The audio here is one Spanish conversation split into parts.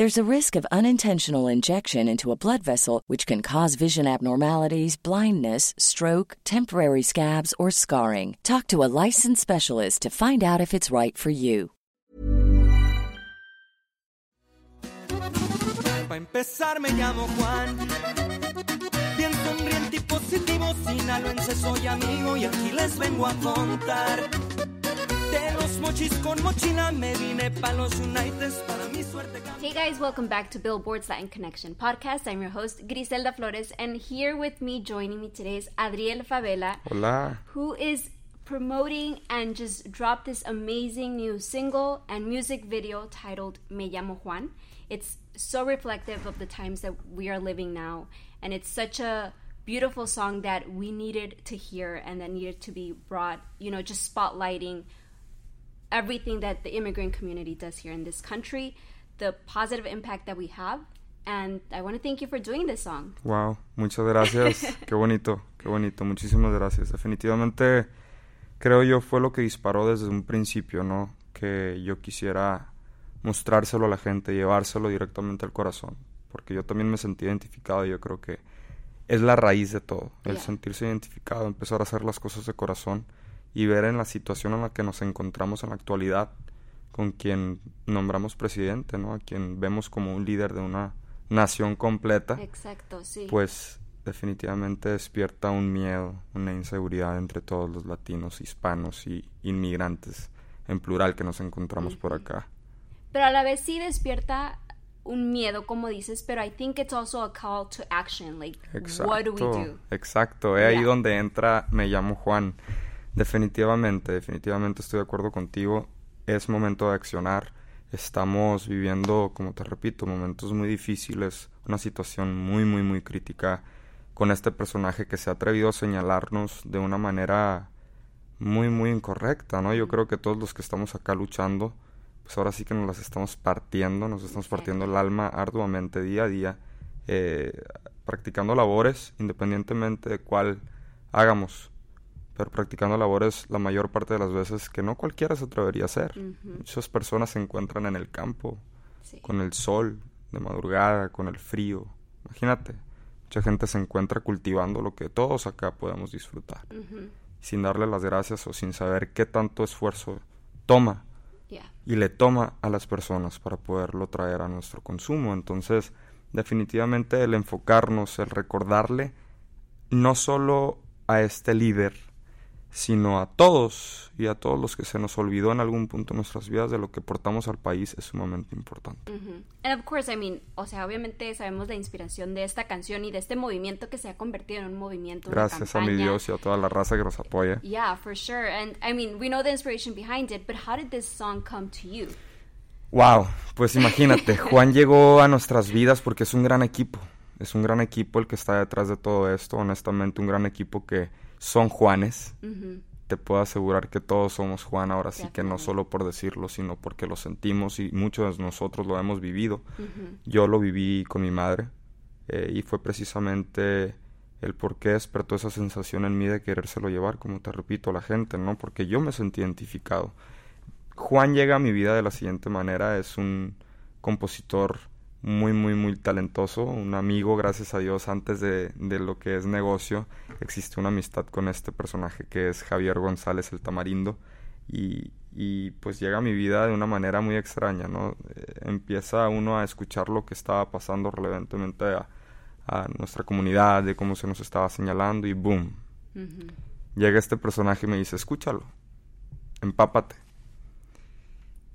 There's a risk of unintentional injection into a blood vessel, which can cause vision abnormalities, blindness, stroke, temporary scabs, or scarring. Talk to a licensed specialist to find out if it's right for you. Para empezar me llamo Juan. Bien sonriente y positivo, soy amigo y aquí les vengo a contar. Hey guys, welcome back to Billboard's Latin Connection podcast. I'm your host, Griselda Flores, and here with me, joining me today is Adriel Favela, Hola. who is promoting and just dropped this amazing new single and music video titled Me Llamo Juan. It's so reflective of the times that we are living now, and it's such a beautiful song that we needed to hear and that needed to be brought, you know, just spotlighting everything that the immigrant community does here in this country, the positive impact that we have. And I want to thank you for doing this song. Wow, muchas gracias. qué bonito, qué bonito. Muchísimas gracias. Definitivamente creo yo fue lo que disparó desde un principio, ¿no? Que yo quisiera mostrárselo a la gente, llevárselo directamente al corazón. Porque yo también me sentí identificado y yo creo que es la raíz de todo. El Yeah. sentirse identificado, empezar a hacer las cosas de corazón y ver en la situación en la que nos encontramos en la actualidad con quien nombramos presidente, ¿no? A quien vemos como un líder de una nación completa, Exacto, sí. pues definitivamente despierta un miedo, una inseguridad entre todos los latinos, hispanos y inmigrantes en plural que nos encontramos por acá. Pero a la vez sí despierta un miedo, como dices, pero I think it's also a call to action. Like, what do we do? Exacto, es ahí donde entra Me llamo Juan. Definitivamente, definitivamente estoy de acuerdo contigo. Es momento de accionar. Estamos viviendo, como te repito, momentos muy difíciles, una situación muy, muy, muy crítica con este personaje que se ha atrevido a señalarnos de una manera muy, muy incorrecta, ¿no? Yo creo que todos los que estamos acá luchando, pues ahora sí que nos las estamos partiendo, nos estamos partiendo el alma arduamente día a día, eh, practicando labores, independientemente de cuál hagamos, pero practicando labores la mayor parte de las veces que no cualquiera se atrevería a hacer. Muchas personas se encuentran en el campo, Sí. con el sol, de madrugada, con el frío. Imagínate, mucha gente se encuentra cultivando lo que todos acá podemos disfrutar, sin darle las gracias o sin saber qué tanto esfuerzo toma Yeah. y le toma a las personas para poderlo traer a nuestro consumo. Entonces, definitivamente el enfocarnos, el recordarle no solo a este líder, sino a todos y a todos los que se nos olvidó en algún punto de nuestras vidas de lo que portamos al país es sumamente importante. And of course, I mean, o sea, obviamente sabemos la inspiración de esta canción y de este movimiento que se ha convertido en un movimiento. una Gracias a mi. Dios y a toda la raza que nos apoya. Yeah, for sure. And I mean, we know the inspiration behind it, but how did this song come to you? Wow, pues imagínate, Juan llegó a nuestras vidas porque es un gran equipo. Es un gran equipo el que está detrás de todo esto, honestamente, un gran equipo que son Juanes. Te puedo asegurar que todos somos Juan ahora sí que no solo por decirlo, sino porque lo sentimos y muchos de nosotros lo hemos vivido. Yo lo viví con mi madre eh, y fue precisamente el por qué despertó esa sensación en mí de querérselo llevar, como te repito, a la gente, ¿no? Porque yo me sentí identificado. Juan llega a mi vida de la siguiente manera, es un compositor muy, muy, muy talentoso, un amigo, gracias a Dios, antes de, de lo que es negocio, existe una amistad con este personaje que es Javier González el Tamarindo y, y pues llega a mi vida de una manera muy extraña, ¿no? Eh, empieza uno a escuchar lo que estaba pasando relevantemente a, a nuestra comunidad, de cómo se nos estaba señalando y boom, llega este personaje y me dice, escúchalo, empápate.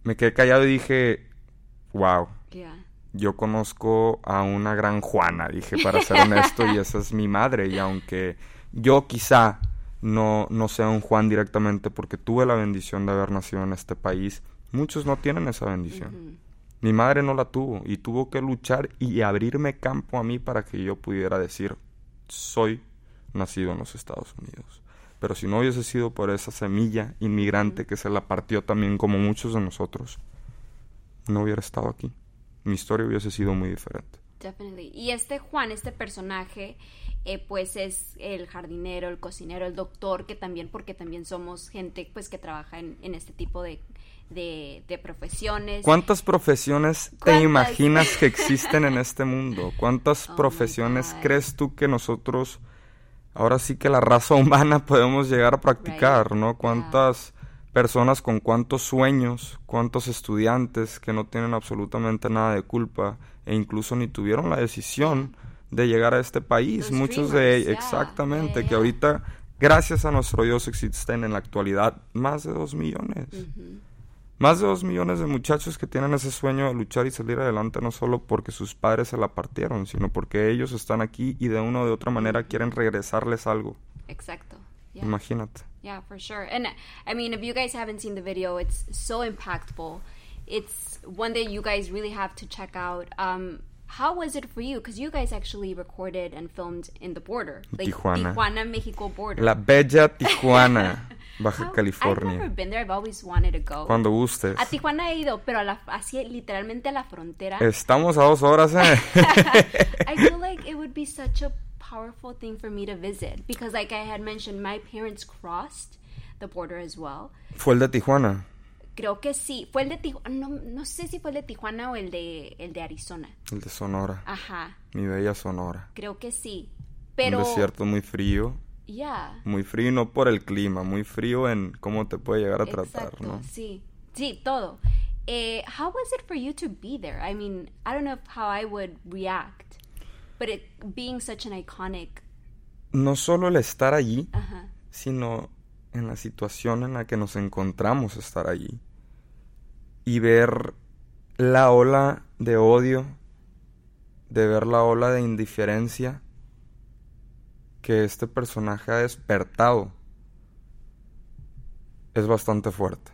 me quedé callado y dije, wow, Yeah. Yo conozco a una gran Juana, dije, para ser honesto, y esa es mi madre. Y aunque yo quizá no, no sea un Juan directamente porque tuve la bendición de haber nacido en este país, muchos no tienen esa bendición. Mi madre no la tuvo y tuvo que luchar y abrirme campo a mí para que yo pudiera decir, soy nacido en los Estados Unidos. Pero si no hubiese sido por esa semilla inmigrante que se la partió también como muchos de nosotros, no hubiera estado aquí. Mi historia hubiese sido muy diferente. Definitely. Y este Juan, este personaje, eh, pues es el jardinero, el cocinero, el doctor, que también, porque también somos gente pues que trabaja en, en este tipo de, de, de profesiones. ¿Cuántas profesiones te imaginas que existen en este mundo? ¿Cuántas Oh profesiones crees tú que nosotros, ahora sí que la raza humana podemos llegar a practicar, Right. ¿no? ¿Cuántas personas con cuántos sueños, cuántos estudiantes que no tienen absolutamente nada de culpa e incluso ni tuvieron la decisión de llegar a este país? Los Muchos de ellos, yeah, exactamente, yeah, que ahorita, gracias a nuestro Dios, existen en la actualidad más de dos millones. Más de dos millones de muchachos que tienen ese sueño de luchar y salir adelante no solo porque sus padres se la partieron, sino porque ellos están aquí y de una o de otra manera quieren regresarles algo. Exacto. Imagínate. Yeah, for sure. And I mean, if you guys haven't seen the video, it's so impactful. It's one that you guys really have to check out. Um, how was it for you? Because you guys actually recorded and filmed in the border, like Tijuana. Tijuana Mexico border. La bella Tijuana, Baja How- I've never been there. I've always wanted to go. Cuando gustes. A Tijuana he ido, pero a la, así literalmente a la frontera. Estamos a dos horas, ¿eh? I feel like it would be such a powerful thing for me to visit because, like I had mentioned, my parents crossed the border as well. Fue el de Tijuana, Creo que sí. Fue el de Tijuana. No, no sé si fue el de Tijuana o el de, el de Arizona. el de Sonora. Ajá. Mi bella Sonora. Creo que sí. Un Pero. desierto muy frío. Yeah. Muy frío no por el clima, muy frío en cómo te puede llegar a tratar. ¿no? Sí. Sí, todo. Eh, how was it for you to be there? I mean, I don't know how I would react, but it being such an iconic. No solo el estar allí, sino en la situación en la que nos encontramos estar allí y ver la ola de odio, de ver la ola de indiferencia que este personaje ha despertado es bastante fuerte.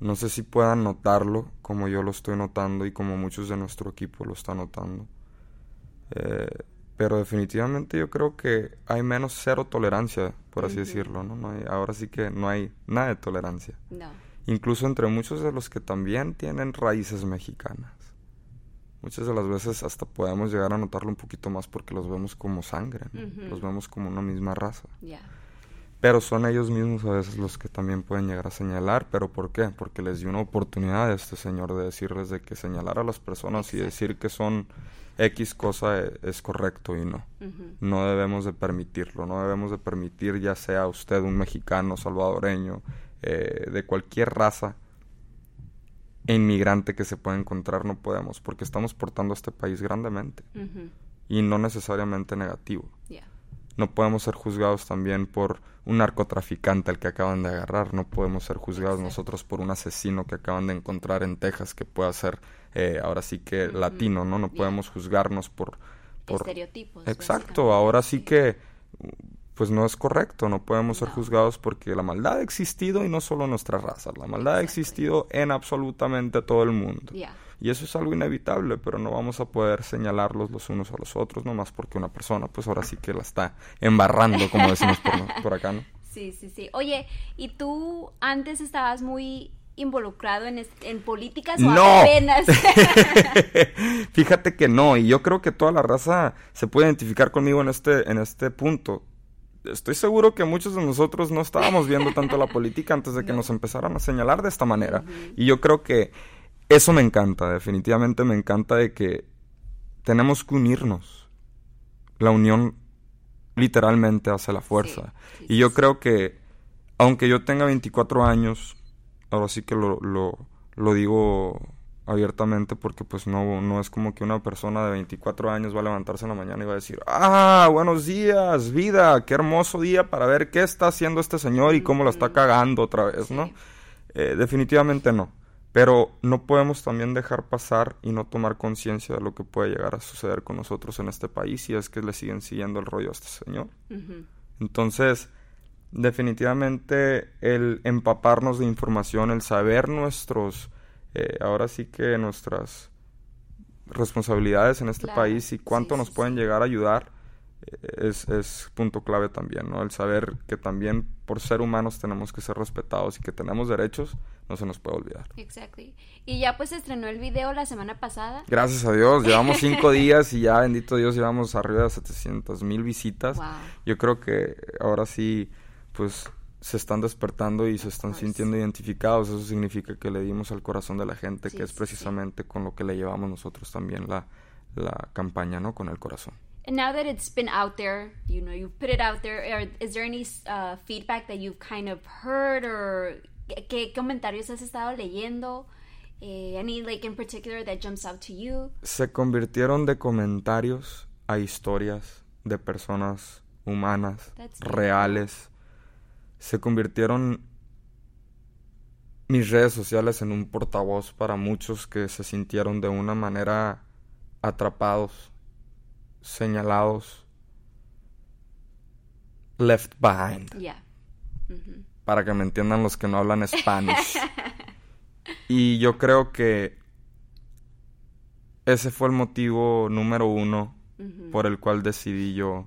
No sé si puedan notarlo como yo lo estoy notando y como muchos de nuestro equipo lo están notando. Eh, pero definitivamente yo creo que hay menos cero tolerancia, por así decirlo, ¿no? No hay- ahora sí que no hay nada de tolerancia. No. Incluso entre muchos de los que también tienen raíces mexicanas. Muchas de las veces hasta podemos llegar a notarlo un poquito más porque los vemos como sangre. Los vemos como una misma raza. Yeah. Pero son ellos mismos a veces los que también pueden llegar a señalar. ¿Pero por qué? Porque les dio una oportunidad a este señor de decirles de que señalar a las personas y decir que son X cosa e- es correcto y no. No debemos de permitirlo. No debemos de permitir ya sea usted un mexicano, salvadoreño, eh, de cualquier raza inmigrante que se pueda encontrar. No podemos porque estamos portando a este país grandemente y no necesariamente negativo. Yeah. No podemos ser juzgados también por un narcotraficante al que acaban de agarrar. No podemos ser juzgados Exacto. nosotros por un asesino que acaban de encontrar en Texas que pueda ser eh, ahora sí que latino, ¿no? No podemos juzgarnos por... por... Estereotipos. Exacto, ahora sí que pues no es correcto, no podemos ser juzgados porque la maldad ha existido y no solo en nuestra raza, la maldad ha existido en absolutamente todo el mundo. Yeah. Y eso es algo inevitable, pero no vamos a poder señalarlos los unos a los otros, nomás porque una persona, pues ahora sí que la está embarrando, como decimos por, por acá, ¿no? Sí, sí, sí. Oye, ¿y tú antes estabas muy involucrado en, en políticas o ¡No! apenas? Fíjate que no, y yo creo que toda la raza se puede identificar conmigo en este, en este punto. Estoy seguro que muchos de nosotros no estábamos viendo tanto la política antes de que nos empezaran a señalar de esta manera. Y yo creo que eso me encanta, definitivamente me encanta de que tenemos que unirnos. La unión literalmente hace la fuerza. Sí, sí, y yo sí, creo que, aunque yo tenga 24 años, ahora sí que lo, lo, lo digo abiertamente porque pues no, no es como que una persona de 24 años va a levantarse en la mañana y va a decir, ah, buenos días, vida, qué hermoso día para ver qué está haciendo este señor y cómo la está cagando otra vez, ¿no? Sí. Eh, definitivamente no. Pero no podemos también dejar pasar y no tomar conciencia de lo que puede llegar a suceder con nosotros en este país si es que le siguen siguiendo el rollo a este señor. Entonces, definitivamente el empaparnos de información, el saber nuestros, eh, ahora sí que nuestras responsabilidades en este país y cuánto nos pueden llegar a ayudar eh, es, es, punto clave también, ¿no? El saber que también por ser humanos tenemos que ser respetados y que tenemos derechos, no se nos puede olvidar. Exactly. Y ya pues estrenó el video la semana pasada. Gracias a Dios, llevamos cinco días y ya, bendito Dios, llevamos arriba de 700 mil visitas. Yo creo que ahora sí, pues se están despertando y se están sintiendo identificados. Eso significa que le dimos al corazón de la gente, que es precisamente con lo que le llevamos nosotros también la, la campaña, ¿no? Con el corazón. And now that it's been out there, you know, you've put it out there, is there any uh, feedback that you've kind of heard or qué comentarios has estado leyendo? Eh, any like in particular that jumps out to you? Se convirtieron de comentarios a historias de personas humanas, reales. Se convirtieron mis redes sociales en un portavoz para muchos que se sintieron de una manera atrapados señalados, left behind. Para que me entiendan los que no hablan español. y yo creo que ese fue el motivo número uno por el cual decidí yo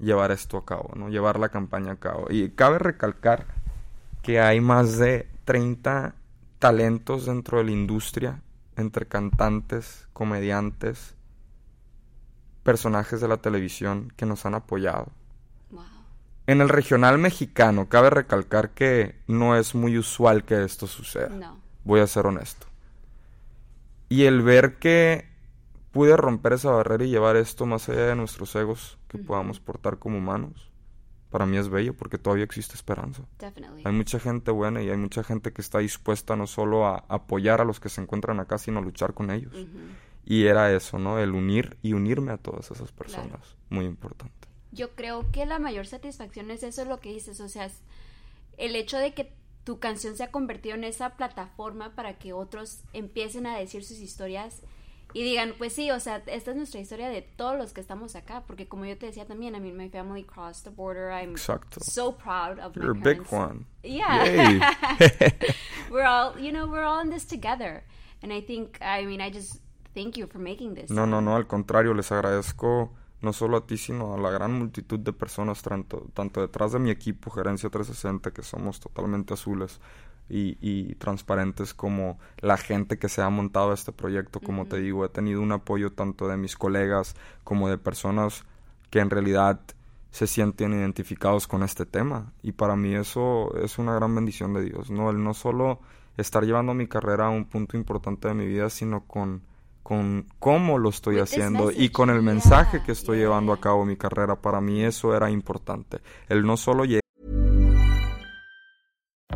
llevar esto a cabo, ¿no? Llevar la campaña a cabo. Y cabe recalcar que hay más de 30 talentos dentro de la industria, entre cantantes, comediantes, personajes de la televisión que nos han apoyado. En el regional mexicano, cabe recalcar que no es muy usual que esto suceda. Voy a ser honesto. Y el ver que pude romper esa barrera y llevar esto más allá de nuestros egos que podamos portar como humanos, para mí es bello porque todavía existe esperanza. Hay mucha gente buena y hay mucha gente que está dispuesta no solo a apoyar a los que se encuentran acá, sino a luchar con ellos. Y era eso, ¿no? El unir y unirme a todas esas personas. Muy importante. Yo creo que la mayor satisfacción es eso lo que dices, o sea, el hecho de que tu canción se ha convertido en esa plataforma para que otros empiecen a decir sus historias y digan, pues sí, o sea, esta es nuestra historia de todos los que estamos acá, porque como yo te decía también, I mean, my family crossed the border. I'm so proud of You're a big one. Yeah. we're all, you know, we're all in this together. And I think, I mean, I just Thank you for making this. No, no, no, al contrario, les agradezco no solo a ti, sino a la gran multitud de personas, tanto, tanto detrás de mi equipo, Gerencia 360, que somos totalmente azules y, y transparentes, como la gente que se ha montado este proyecto. Como te digo, he tenido un apoyo tanto de mis colegas como de personas que en realidad se sienten identificados con este tema. Y para mí eso es una gran bendición de Dios, ¿no? El no solo estar llevando mi carrera a un punto importante de mi vida, sino con con cómo lo estoy haciendo y con el mensaje que estoy llevando a cabo mi carrera. Para mí eso era importante. El no solo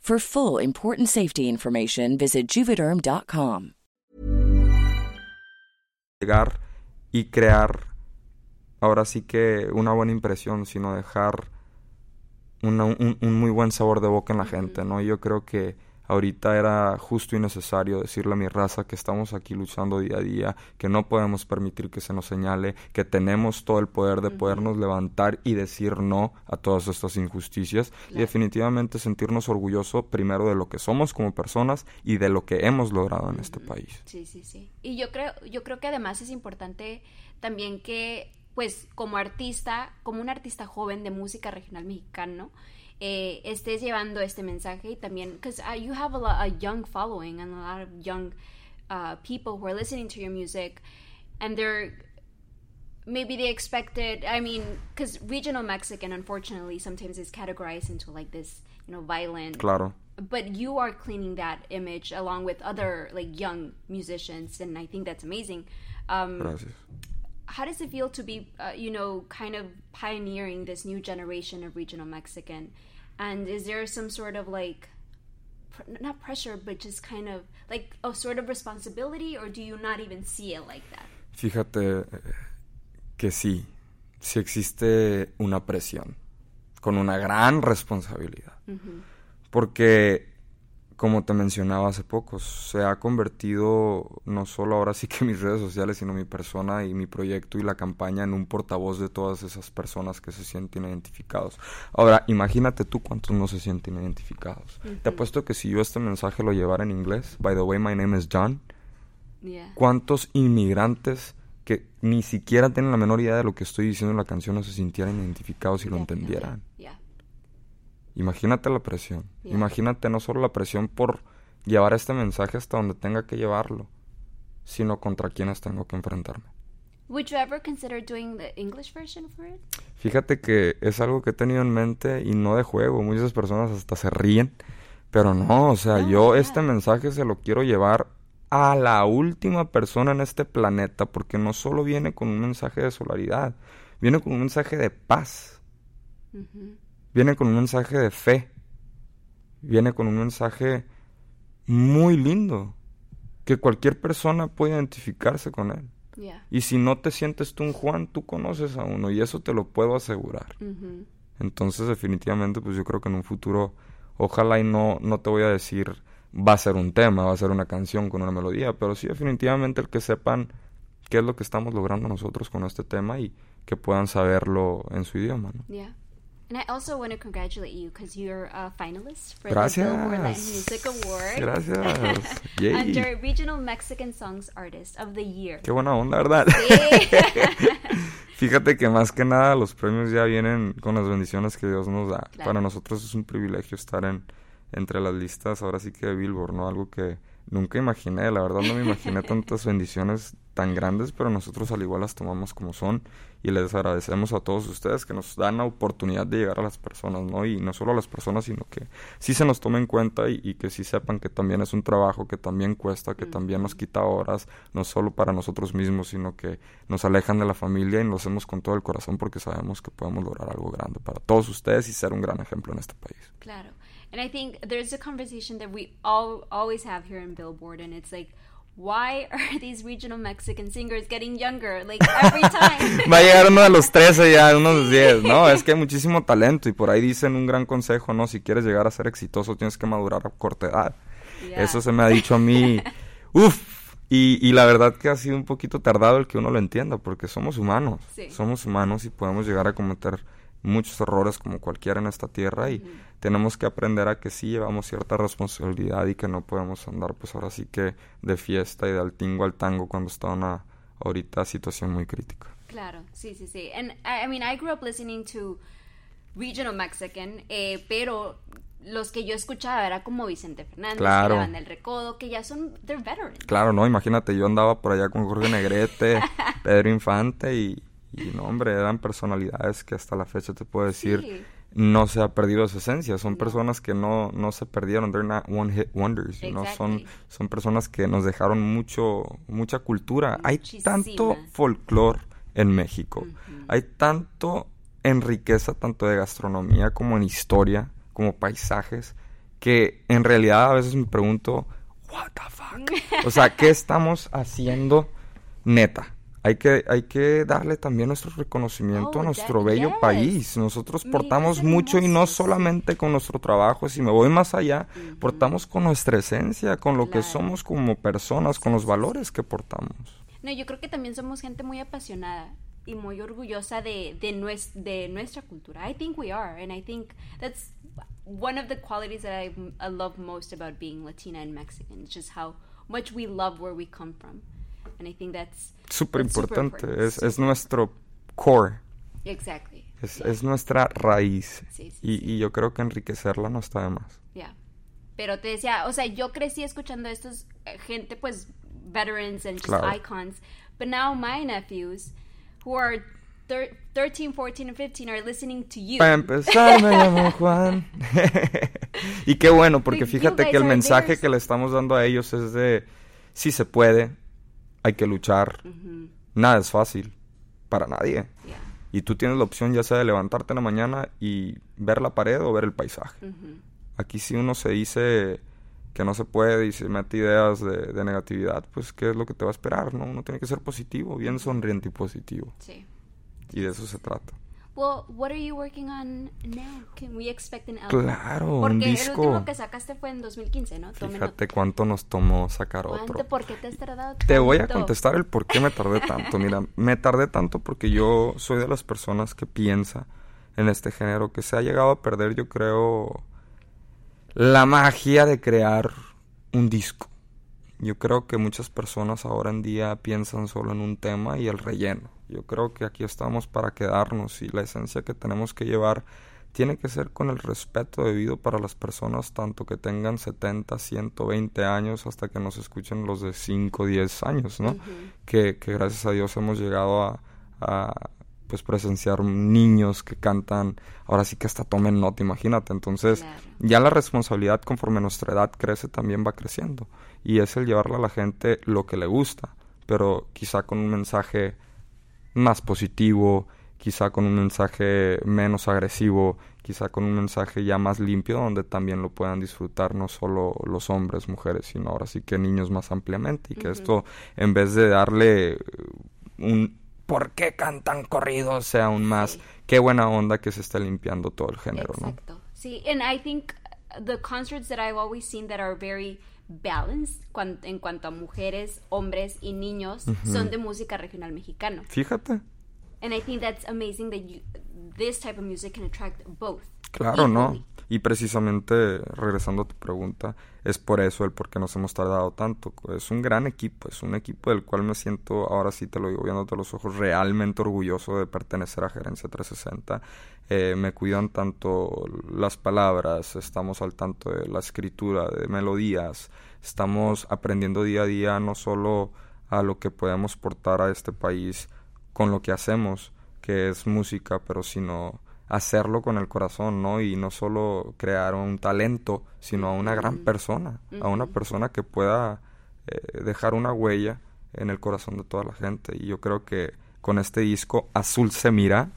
For full important safety information, visit juvederm.com. Llegar y crear ahora sí que una buena impresión, sino dejar una, un, un, muy buen sabor de boca en la gente, ¿no? Yo creo que ahorita era justo y necesario decirle a mi raza que estamos aquí luchando día a día, que no podemos permitir que se nos señale, que tenemos todo el poder de podernos levantar y decir no a todas estas injusticias y definitivamente sentirnos orgullosos primero de lo que somos como personas y de lo que hemos logrado en este país. Sí, sí, sí. Y yo creo, yo creo que además es importante también que pues como artista, como un artista joven de música regional mexicano, eh, estés llevando este mensaje y también, because uh, you have a, lot, a young following and a lot of young uh, people who are listening to your music, and they're maybe they expected. I mean, because regional Mexican, unfortunately, sometimes is categorized into like this, you know, violent. Claro. But you are cleaning that image along with other like young musicians, and I think that's amazing. Um, Gracias. how does it feel to be, uh, you know, kind of pioneering this new generation of regional Mexican? And is there some sort of like, pr- not pressure, but just kind of like a sort of responsibility, or do you not even see it like that? Fíjate que sí, sí existe una presión, con una gran responsabilidad. Mm-hmm. Porque, como te mencionaba hace poco, se ha convertido no solo ahora sí que mis redes sociales, sino mi persona y mi proyecto y la campaña en un portavoz de todas esas personas que se sienten identificados. Ahora, imagínate tú cuántos no se sienten identificados. Te apuesto que si yo este mensaje lo llevara en inglés, by the way, my name is John, Yeah. ¿Cuántos inmigrantes que ni siquiera tienen la menor idea de lo que estoy diciendo en la canción no se sintieran identificados y lo entendieran? Yeah. Imagínate la presión. Yeah. Imagínate no solo la presión por llevar este mensaje hasta donde tenga que llevarlo, sino contra quienes tengo que enfrentarme. Would you ever consider doing the English version for it? Fíjate que es algo que he tenido en mente y no de juego. Muchas personas hasta se ríen, pero no, o sea, No, yo yeah. este mensaje se lo quiero llevar a la última persona en este planeta, porque no solo viene con un mensaje de solidaridad, viene con un mensaje de paz. Viene con un mensaje de fe, viene con un mensaje muy lindo, que cualquier persona puede identificarse con él. Yeah. Y si no te sientes tú un Juan, tú conoces a uno, y eso te lo puedo asegurar. Mm-hmm. Entonces, definitivamente, pues yo creo que en un futuro, ojalá y no, no te voy a decir va a ser un tema, va a ser una canción con una melodía, pero sí definitivamente el que sepan qué es lo que estamos logrando nosotros con este tema y que puedan saberlo en su idioma, ¿no? Yeah. And I also want to congratulate you because you're a finalist for Gracias. the Billboard Latin Music Award. Gracias. Yay. Under Regional Mexican Songs Artist of the Year. Qué buena onda, ¿verdad? Fíjate que más que nada los premios ya vienen con las bendiciones que Dios nos da. Claro. Para nosotros es un privilegio estar en entre las listas, ahora sí que de Billboard, ¿no? Algo que nunca imaginé, la verdad no me imaginé tantas bendiciones tan grandes, pero nosotros al igual las tomamos como son y les agradecemos a todos ustedes que nos dan la oportunidad de llegar a las personas, ¿no? Y no solo a las personas, sino que sí se nos tome en cuenta y, y que sí sepan que también es un trabajo, que también cuesta, que también nos quita horas, no solo para nosotros mismos, sino que nos alejan de la familia y lo hacemos con todo el corazón porque sabemos que podemos lograr algo grande para todos ustedes y ser un gran ejemplo en este país. Claro. And I think there's a conversation that we all always have here in Billboard, and it's like, why are these regional Mexican singers getting younger? Like every time. Va a llegar uno de los 13 ya, uno de los 10. No, es que hay muchísimo talento y por ahí dicen un gran consejo, ¿no? Si quieres llegar a ser exitoso tienes que madurar a corta edad. Yeah. Eso se me ha dicho a mí. Uf. Y, y la verdad que ha sido un poquito tardado el que uno lo entienda, porque somos humanos. Sí. Somos humanos y podemos llegar a cometer muchos errores como cualquiera en esta tierra y tenemos que aprender a que sí llevamos cierta responsabilidad y que no podemos andar pues ahora sí que de fiesta y del tingo al tango cuando está una ahorita situación muy crítica. Claro, sí, sí, sí. And I, I mean, I grew up listening to regional Mexican, eh, pero los que yo escuchaba era como Vicente Fernández, Claro. que la banda El Recodo, que ya son, they're veterans. Claro, no, imagínate, yo andaba por allá con Jorge Negrete, Pedro Infante y, y no, hombre, eran personalidades que hasta la fecha te puedo decir Sí. no se ha perdido su esencia. Son personas que no, no se perdieron, they're not one hit wonders, know, son, son personas que nos dejaron mucho, mucha cultura. Hay tanto folclore en México, hay tanto en riqueza, tanto de gastronomía como en historia, como paisajes, que en realidad a veces me pregunto, what the fuck? O sea, ¿qué estamos haciendo neta? Hay que, hay que darle también nuestro reconocimiento Oh, a nuestro that- bello yes. país. Nosotros Mira, portamos mucho y no solamente con nuestro trabajo, si me voy más allá, portamos con nuestra esencia, con lo que somos como personas, con los valores que portamos. No, yo creo que también somos gente muy apasionada y muy orgullosa de, de, nues- de nuestra cultura. I think we are, and I think that's one of the qualities that I, I love most about being Latina and Mexican. It's just how much we love where we come from. And I think that's Súper super importante, important, es, es super nuestro core, Exactly. es, Yeah. es nuestra raíz. Sí, sí, y, sí. y yo creo que enriquecerla no está de más. Yeah. Pero te decía, o sea, yo crecí escuchando estos eh, gente pues veterans and just Claro. icons, but now my nephews who are thir 13, 14 and 15 are listening to you. Para empezar, me llamo Juan. y qué bueno, porque fíjate que el mensaje que le estamos dando a ellos es de, si se puede, hay que luchar. Nada es fácil, para nadie. Yeah. Y tú tienes la opción ya sea de levantarte en la mañana y ver la pared o ver el paisaje. Aquí si uno se dice que no se puede y se mete ideas de, de negatividad, pues ¿qué es lo que te va a esperar? no Uno tiene que ser positivo, bien sonriente y positivo. Sí. Y de eso se trata. Well, what are you working on now? Can we expect an album? Claro, un Porque el último que sacaste fue en 2015, ¿no? Fíjate cuánto nos tomó sacar ¿Cuánto? otro. ¿Por qué te has tardado Te voy a tanto? contestar el por qué me tardé tanto. Mira, me tardé tanto porque yo soy de las personas que piensa en este género, que se ha llegado a perder, yo creo, la magia de crear un disco. Yo creo que muchas personas ahora en día piensan solo en un tema y el relleno. Yo creo que aquí estamos para quedarnos y la esencia que tenemos que llevar tiene que ser con el respeto debido para las personas, tanto que tengan 70, 120 años, hasta que nos escuchen los de 5, 10 años, ¿no? que, que gracias a Dios hemos llegado a, a, pues presenciar niños que cantan, ahora sí que hasta tomen nota, imagínate. Entonces, Claro. ya la responsabilidad conforme nuestra edad crece también va creciendo. Y es el llevarle a la gente lo que le gusta, pero quizá con un mensaje más positivo, quizá con un mensaje menos agresivo, quizá con un mensaje ya más limpio donde también lo puedan disfrutar no solo los hombres, mujeres, sino ahora sí que niños más ampliamente y que esto en vez de darle un ¿por qué cantan corridos? sea aún más Sí. qué buena onda que se está limpiando todo el género, ¿no? Exacto. Sí, and I think the concerts that I've always seen that are very balanced cuan- en cuanto a mujeres, hombres y niños son de música regional mexicano. Fíjate. And I think that's amazing that you, this type of music can attract both. Claro, ¿no? Y precisamente, regresando a tu pregunta, es por eso el por qué nos hemos tardado tanto. Es un gran equipo, es un equipo del cual me siento, ahora sí te lo digo viéndote a los ojos, realmente orgulloso de pertenecer a Gerencia 360. Eh, me cuidan tanto las palabras, estamos al tanto de la escritura, de melodías, estamos aprendiendo día a día no solo a lo que podemos portar a este país con lo que hacemos, que es música, pero sino hacerlo con el corazón, ¿no? Y no solo crear un talento, sino a una gran persona, a una persona que pueda eh, dejar una huella en el corazón de toda la gente. Y yo creo que con este disco, Azul se mira,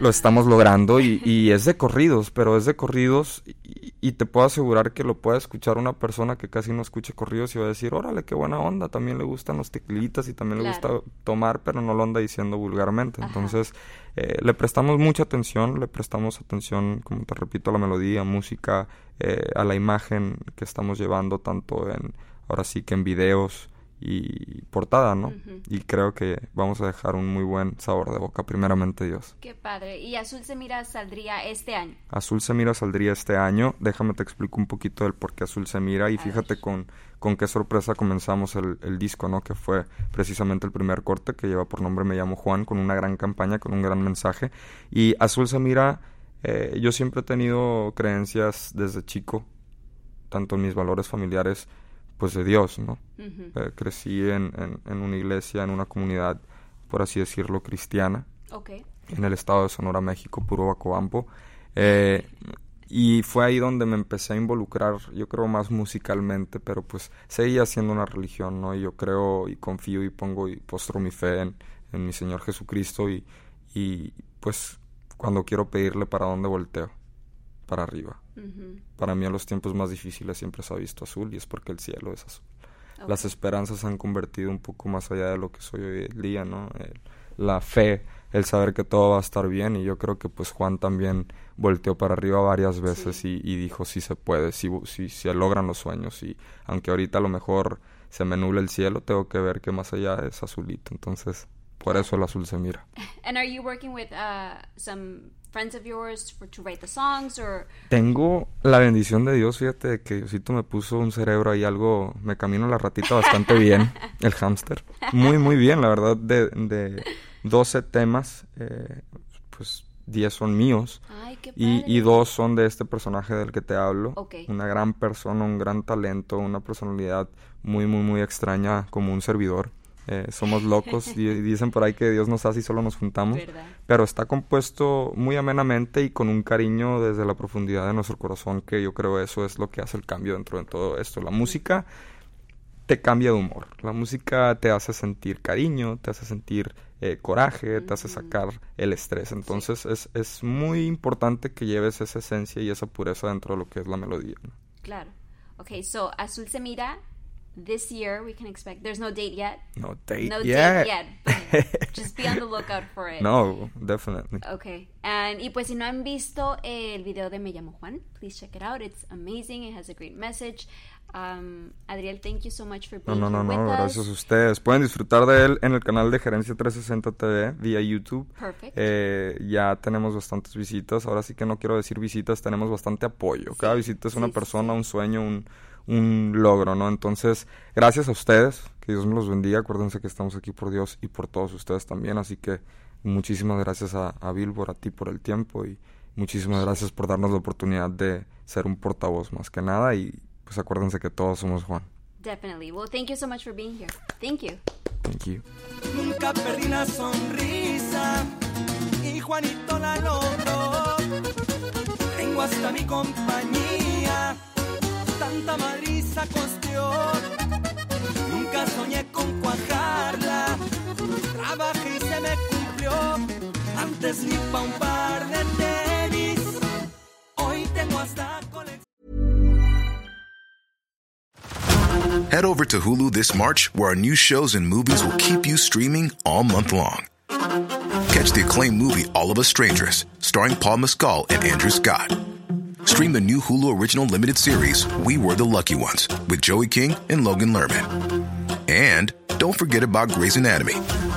lo estamos logrando y, y es de corridos, pero es de corridos y, y te puedo asegurar que lo puede escuchar una persona que casi no escuche corridos y va a decir, órale, qué buena onda, también le gustan los tequilitas y también le gusta tomar, pero no lo anda diciendo vulgarmente. Ajá. Entonces, eh, le prestamos mucha atención, le prestamos atención, como te repito, a la melodía, música, eh, a la imagen que estamos llevando, tanto en, ahora sí que en videos y portada, ¿no? Y creo que vamos a dejar un muy buen sabor de boca, primeramente Dios. Qué padre. Y Azul se mira saldría este año. Azul se mira saldría este año. Déjame te explico un poquito del por qué Azul se mira y fíjate con, con qué sorpresa comenzamos el, el disco, ¿no? Que fue precisamente el primer corte que lleva por nombre Me llamo Juan, con una gran campaña, con un gran mensaje. Y Azul se mira Eh, yo siempre he tenido creencias desde chico, tanto en mis valores familiares, pues de Dios, ¿no? Eh, crecí en, en, una iglesia, en una comunidad, por así decirlo, cristiana. En el estado de Sonora, México, puro Bacobampo. Eh, y fue ahí donde me empecé a involucrar, yo creo más musicalmente, pero pues seguía siendo una religión, ¿no? Y yo creo y confío y pongo y postro mi fe en, en mi Señor Jesucristo y, y pues cuando quiero pedirle para dónde volteo, para arriba. Para mí en los tiempos más difíciles siempre se ha visto azul y es porque el cielo es azul. Las esperanzas se han convertido un poco más allá de lo que soy hoy en día, ¿no? la fe, el saber que todo va a estar bien y yo creo que pues Juan también volteó para arriba varias veces y, dijo sí se puede, si, si se logran los sueños y aunque ahorita a lo mejor se me nubla el cielo, tengo que ver que más allá es azulito, entonces por eso el azul se mira. And are you working with uh, some friends of yours for, to write the songs or... Tengo la bendición de Dios, fíjate que Diosito me puso un cerebro ahí algo, me camino la ratita bastante bien, el hámster. Muy, muy bien, la verdad, de, de 12 temas, eh, pues 10 son míos Ay, qué y, y, dos son de este personaje del que te hablo. Una gran persona, un gran talento, una personalidad muy, muy, muy extraña como un servidor. Eh, somos locos y dicen por ahí que Dios nos hace y solo nos juntamos. Pero está compuesto muy amenamente y con un cariño desde la profundidad de nuestro corazón, que yo creo eso es lo que hace el cambio dentro de todo esto. La música te cambia de humor. La música te hace sentir cariño, te hace sentir eh, coraje, te hace sacar el estrés. Entonces es, es muy importante que lleves esa esencia y esa pureza dentro de lo que es la melodía. Claro. Ok, so Azul se mira this year we can expect. There's no date yet. No date no yet. date yet. just be on the lookout for it. No, definitely. Okay. And y pues si no han visto el video de Me llamo Juan, please check it out. It's amazing. It has a great message. Um, Adriel, thank you so much for being no, no, no, no, gracias a ustedes. Pueden disfrutar de él en el canal de Gerencia 360 TV vía YouTube. Perfect. Eh, ya tenemos bastantes visitas. Ahora sí que no quiero decir visitas, tenemos bastante apoyo. Cada visita es una persona, un sueño, un un logro, ¿no? Entonces, gracias a ustedes, que Dios me los bendiga, acuérdense que estamos aquí por Dios y por todos ustedes también, así que muchísimas gracias a, a Billboard, a ti por el tiempo y muchísimas gracias por darnos la oportunidad de ser un portavoz más que nada y pues acuérdense que todos somos Juan. Definitely. Well, thank you so much for being here. Thank you. Thank you. Nunca perdí la sonrisa y Juanito la logró. Tengo hasta mi compañía Antes ni pa' un par de tenis, hoy tengo hasta. Head over to Hulu this March, where our new shows and movies will keep you streaming all month long. Catch the acclaimed movie All of Us Strangers, starring Paul Mescal and Andrew Scott. Stream the new Hulu original limited series, We Were the Lucky Ones, with Joey King and Logan Lerman. And don't forget about Grey's Anatomy.